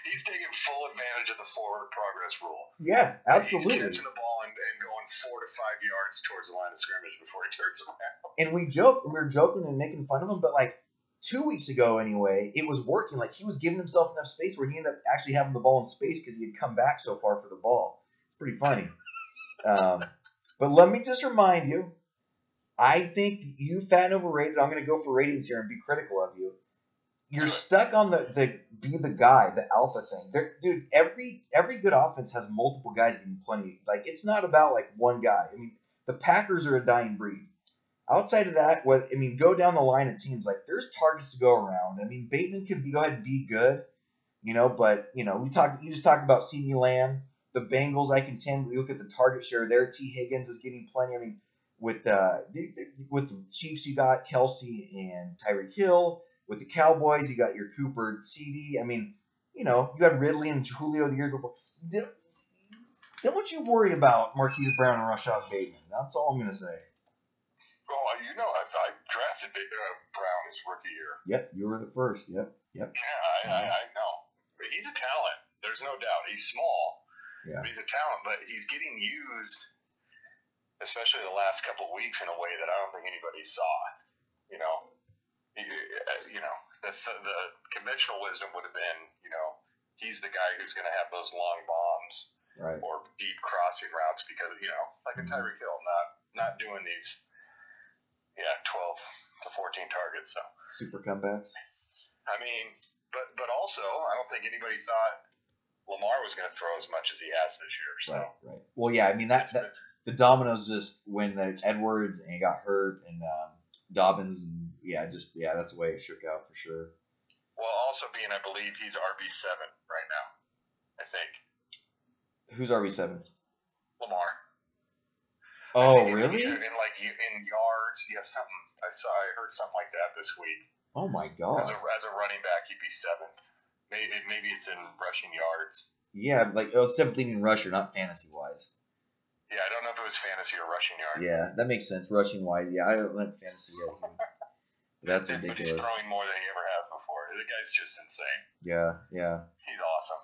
He's taking full advantage of the forward progress rule. Yeah, absolutely. He's catching the ball and, and going four to five yards towards the line of scrimmage before he turns around. and we joke and we were joking and making fun of him, but like two weeks ago anyway, it was working. Like he was giving himself enough space where he ended up actually having the ball in space because he had come back so far for the ball. It's pretty funny. Um, but let me just remind you, I think you fat and overrated. I'm going to go for ratings here and be critical of you. You're stuck on the, the be the guy, the alpha thing. There, dude, every every good offense has multiple guys getting plenty. Like it's not about like one guy. I mean, the Packers are a dying breed. Outside of that, what I mean, go down the line. It seems like there's targets to go around. I mean, Bateman can be, go ahead and be good, you know, but you know, we talk. You just talk about CeeDee Lamb, the Bengals. I contend. We look at the target share there. Tee Higgins is getting plenty. I mean, with uh, with the Chiefs, you got Kelce and Tyreek Hill. With the Cowboys, you got your Cooper, CeeDee. I mean, you know, you had Ridley and Julio the year before. D- Don't you worry about Marquise Brown and Rashod Bateman. That's all I'm gonna say. Oh, you know, I, I drafted uh, Brown his rookie year. Yep, you were the first. Yep, yep. Yeah, I, I, I know. But he's a talent. There's no doubt. He's small. Yeah. He's a talent, but he's getting used, especially the last couple of weeks, in a way that I don't think anybody saw. You know, you, you know, the, the conventional wisdom would have been, you know, he's the guy who's going to have those long bombs Right. or deep crossing routes because you know, like a Tyreek Hill, not not doing these, yeah, twelve to fourteen targets. So Super comebacks. I mean, but but also, I don't think anybody thought Lamar was going to throw as much as he has this year. So Right, right. Well, yeah. I mean that, that the dominoes just when the Edwards and got hurt and um, Dobbins and yeah, just yeah, that's the way it shook out for sure. well, also being, I believe he's RB seven right now. I think Who's RB seven? Lamar. Oh, really? In like in yards, yeah, something. I saw. I heard something like that this week. Oh my god. As a as a running back, he'd be seventh. Maybe maybe it's in rushing yards. Yeah, like oh, it's seventh leading rusher, not fantasy wise. Yeah, I don't know if it was fantasy or rushing yards. Yeah, that makes sense. Rushing wise, yeah, I don't like fantasy That's. That's But he's ridiculous. throwing more than he ever has before. The guy's just insane. Yeah, yeah. He's awesome.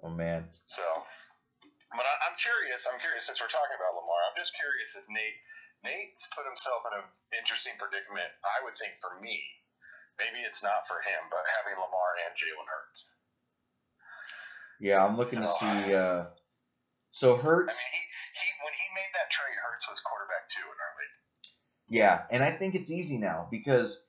Oh man. So, but I, I'm curious. I'm curious since we're talking about Lamar. I'm just curious if Nate Nate's put himself in an interesting predicament. I would think for me, maybe it's not for him, but having Lamar and Jalen Hurts. Yeah, I'm looking to see. uh So I Hurts. mean, he, he when he made that trade, Hurts was quarterback two in our league. Yeah, and I think it's easy now because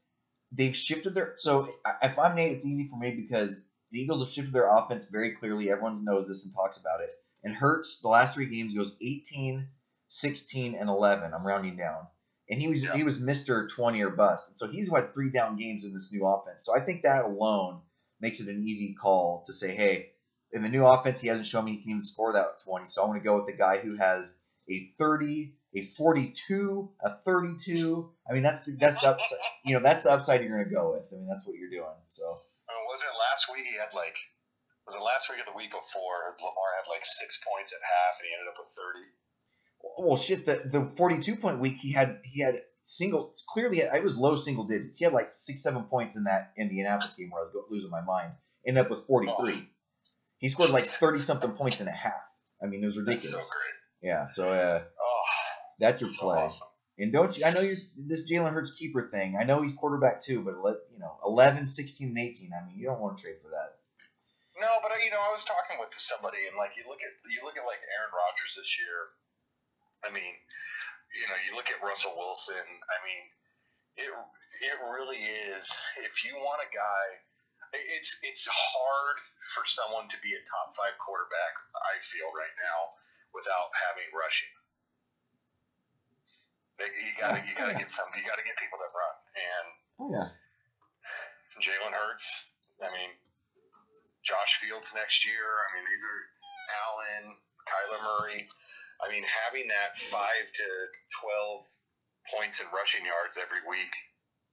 they've shifted their. So if I'm Nate, it's easy for me because the Eagles have shifted their offense very clearly. Everyone knows this and talks about it. And Hurts, the last three games, goes 18, 16, and 11. I'm rounding down. And he was Yeah. he was Mister 20 or bust. And so he's had three down games in this new offense. So I think that alone makes it an easy call to say, hey, in the new offense, he hasn't shown me he can even score that 20. So I want to go with the guy who has a 30, a 42, a 32. I mean, that's the that's the upside, you know that's the upside you're going to go with. I mean, that's what you're doing. So I mean, was it last week? He had like was it last week or the week before? Lamar had like six points at half, and he ended up with thirty. Well, shit. The the 42 point week he had he had single clearly it was low single digits. He had like six seven points in that Indianapolis game where I was losing my mind. Ended up with 43. He scored like 30 something points in a half. I mean, it was That's ridiculous. so great. Yeah. So uh, Oh, that's your so play. awesome. And don't you? I know you're this Jalen Hurts keeper thing. I know he's quarterback too, but let you know 11, 16, and 18. I mean, you don't want to trade for that. No, but uh, you know, I was talking with somebody, and like you look at you look at like Aaron Rodgers this year. I mean, you know, you look at Russell Wilson. I mean, it it really is. If you want a guy, it's it's hard for someone to be a top five quarterback. I feel right now without having rushing. You gotta you gotta get some. You gotta get people that run. And Oh yeah. Jalen Hurts. I mean, Josh Fields next year. I mean, these are Allen, Kyler Murray. I mean, having that five to twelve points in rushing yards every week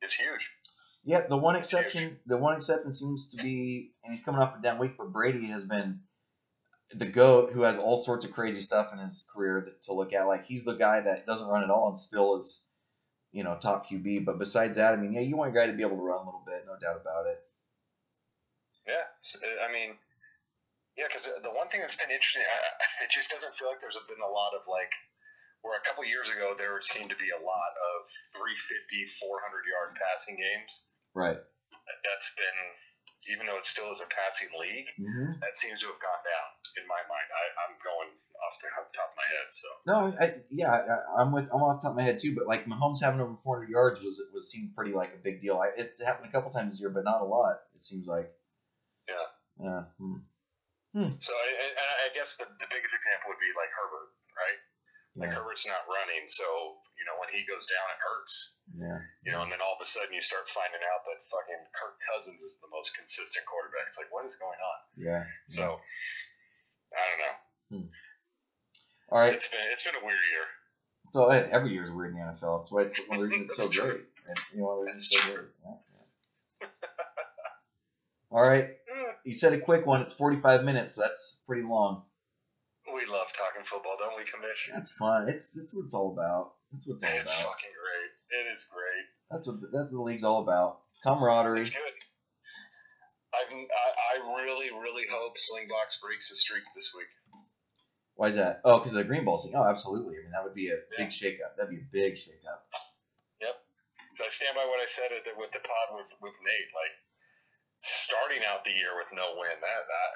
is huge. Yeah, the one exception, the one exception seems to be, and he's coming off a down week, but Brady has been the goat who has all sorts of crazy stuff in his career to look at. Like he's the guy that doesn't run at all and still is, you know, top QB. But besides that, I mean, yeah, you want a guy to be able to run a little bit, no doubt about it. Yeah, I mean, yeah, because the one thing that's been interesting, I, it just doesn't feel like there's been a lot of like, where a couple years ago there seemed to be a lot of 350, 400 yard passing games. Right. That's been, even though it still is a passing league, Mm-hmm. that seems to have gone down in my mind. I, I'm going off the top of my head. So No, I, yeah, I, I'm with. I'm off the top of my head too. But like Mahomes having over 400 yards was was seemed pretty like a big deal. I, it happened a couple times this year, but not a lot. It seems like. Yeah. Yeah. hmm. Hmm. so I, I, I guess the, the biggest example would be like Herbert, right? Like Yeah. Herbert's not running, so you know when he goes down, it hurts. Yeah. You know, and then all of a sudden you start finding out that fucking Kirk Cousins is the most consistent quarterback. It's like, what is going on? Yeah. So I don't know. Hmm. All right. It's been it's been a weird year. So every year is weird in the NFL. That's why it's one of the reasons it's so true. great. It's you know one of the reasons it's so true. great. Yeah, yeah. All right. Mm. You said a quick one. It's 45 minutes. So that's pretty long. We love talking football, don't we, Commish? That's fun. It's it's what it's all about. That's what it's all It's about. fucking great. It is great. That's what the, that's what the league's all about. Camaraderie. It's good. I've, I, I really, really hope Slingbox breaks the streak this week. Why is that? Oh, because of the green ball thing. Oh, absolutely. I mean, that would be a Yeah. big shakeup. That'd be a big shakeup. Yep. So I stand by what I said at the, with the pod with, with Nate. Like starting out the year with no win, that that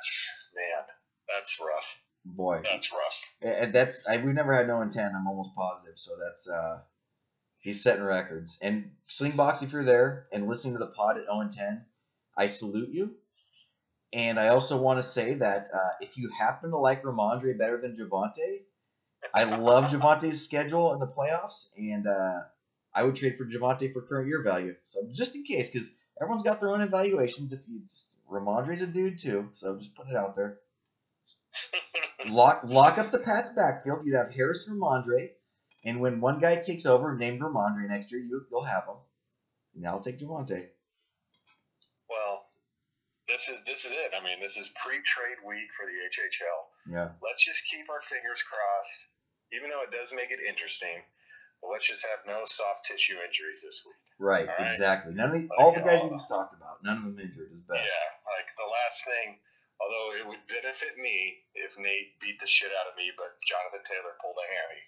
man, that's rough. Boy, That's rough. and that's I, we've never had no intent. I'm almost positive. So that's uh, he's setting records. And Slingbox, if you're there and listening to the pod at 0 and 10, I salute you. And I also want to say that uh, if you happen to like Rhamondre better than Javonte, I love Javonte's schedule in the playoffs, and uh, I would trade for Javonte for current year value. So just in case, because everyone's got their own evaluations. If you Rhamondre's a dude too, so just put it out there. Lock lock up the Pats backfield. You'd have Harris Rhamondre, and when one guy takes over named Ramondre next year, you you'll have him. Now I'll take Javonte. well, this is this is it. I mean, this is pre-trade week for the HHL. Yeah. Let's just keep our fingers crossed, even though it does make it interesting. Let's just have no soft tissue injuries this week. Right, right. exactly. None of the, Like, all the guys we just talked about, none of them injured is best. Yeah, like the last thing. Although it would benefit me if Nate beat the shit out of me, but Jonathan Taylor pulled a hammy.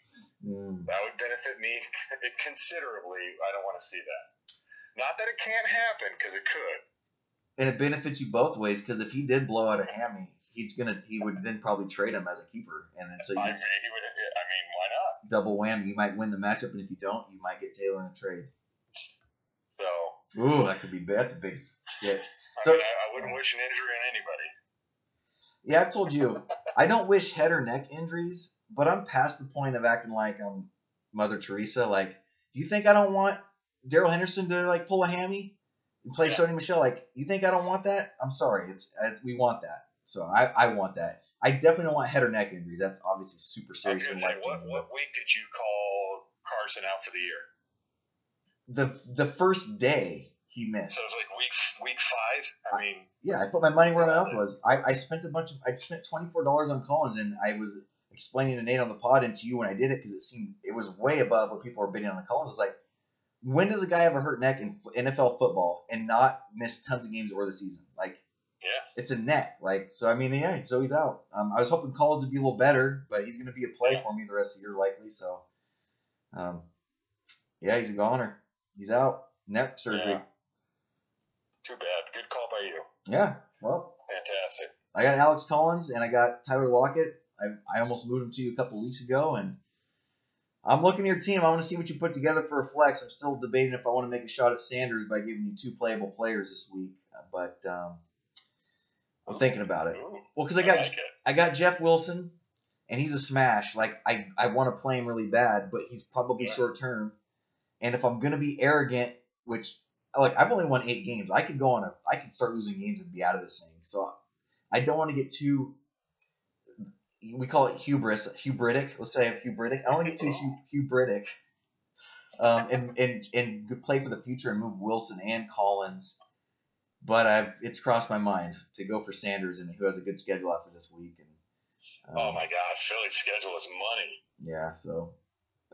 Mm, That would benefit me considerably. I don't want to see that. Not that it can't happen, because it could. and it benefits you both ways because if he did blow out a hammy, he's gonna he would then probably trade him as a keeper, and then so I, you he would, I mean, why not? double whammy. You might win the matchup, and if you don't, you might get Taylor in a trade. So, Ooh, that could be that's a big hit. I, So mean, I, I wouldn't wish an injury on anybody. yeah, I've told you, I don't wish head or neck injuries, but I'm past the point of acting like I'm Mother Teresa. Like, do you think I don't want Darrell Henderson to like pull a hammy and play Yeah. Sony Michel? Like, you think I don't want that? I'm sorry, it's I, we want that. So I, I want that. I definitely don't want head or neck injuries. That's obviously super serious and life what, what week did you call Carson out for the year? The the first day he missed. So it was like week week five. I mean, Yeah, I put my money where my uh, mouth was. I, I spent a bunch of I spent twenty four dollars on Collins, and I was explaining to Nate on the pod and to you when I did it because it seemed it was way above what people were bidding on the Collins. It's like, when does a guy have a hurt neck in NFL football and not miss tons of games or the season? Like, Yeah. it's a neck. Like, so I mean, yeah, so he's out. Um, I was hoping Collins would be a little better, but he's going to be a play Yeah. for me the rest of the year likely. So, um, yeah, he's a goner. He's out. Neck surgery. Yeah. too bad. Good call by you. yeah well, Fantastic. I got Alex Collins and I got Tyler Lockett. I, I almost moved him to you a couple weeks ago, and I'm looking at your team. I want to see what you put together for a flex. I'm still debating if I want to make a shot at Sanders by giving you two playable players this week, but um, I'm thinking about it. Ooh, Well, because I got like. I got Jeff Wilson, and he's a smash. Like I, I want to play him really bad, but he's probably Yeah. short term. And if I'm gonna be arrogant, which like I've only won eight games, I could go on a I could start losing games and be out of this thing. So I don't want to get too. We call it hubris, hubritic. Let's say I have hubritic. I don't want to get too hu- hubritic. Um, and, and and play for the future and move Wilson and Collins, but I've it's crossed my mind to go for Sanders and who has a good schedule after this week. And um, Oh my God, Philly's schedule is money. yeah, so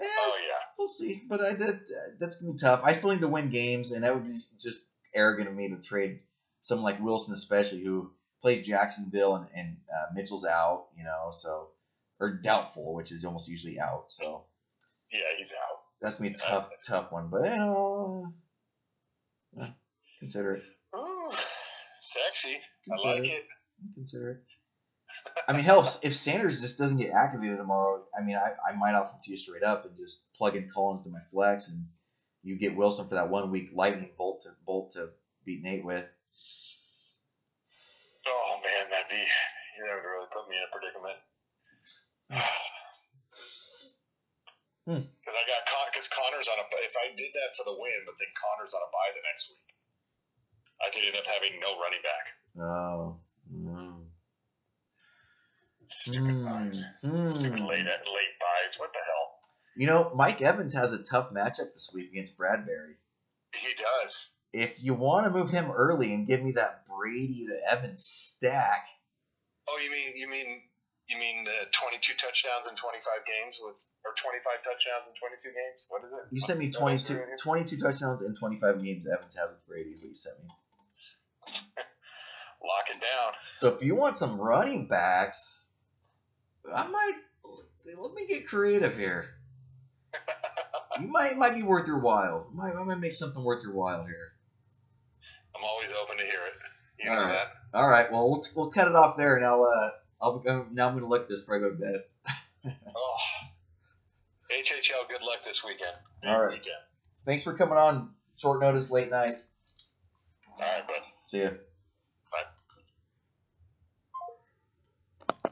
yeah, Oh yeah. we'll see. But I did that's gonna be tough. I still need to win games, and that would be just arrogant of me to trade someone like Wilson, especially who plays Jacksonville and, and uh, Mitchell's out, you know, so or doubtful, which is almost usually out. So Yeah, he's out. that's gonna be a tough, tough one. But you know, uh, consider it. Sexy. I like it. Consider it. I mean, hell, if Sanders just doesn't get activated tomorrow, I mean, I, I might offer to you straight up and just plug in Collins to my flex, and you get Wilson for that one week lightning bolt to bolt to beat Nate with. Oh man, that'd be you never really put me in a predicament. Hmm. Because I got because Conner's on a. If I did that for the win, but then Conner's on a bye the next week, I could end up having no running back. Oh. Mm. Stupid Hmm. byes. Hmm. Stupid late late byes. What the hell? You know, Mike Evans has a tough matchup this week against Bradberry. He does. If you want to move him early and give me that Brady to Evans stack, Oh, you mean you mean you mean the twenty-two touchdowns in twenty-five games with or twenty-five touchdowns in twenty-two games? What is it? you sent me What's 22, 22 touchdowns in 25 games Evans has with Brady is what you sent me. Lock it down. So if you want some running backs, I might let me get creative here. You might might be worth your while. Might I might make something worth your while here. I'm always open to hear it. You All know right. that. All right, well we'll, we'll cut it off there, and I'll uh I'll go, now I'm gonna look at this before I go to bed. Oh. HHL, good luck this weekend. All right. Weekend. Thanks for coming on short notice, late night. All right, bud. See ya.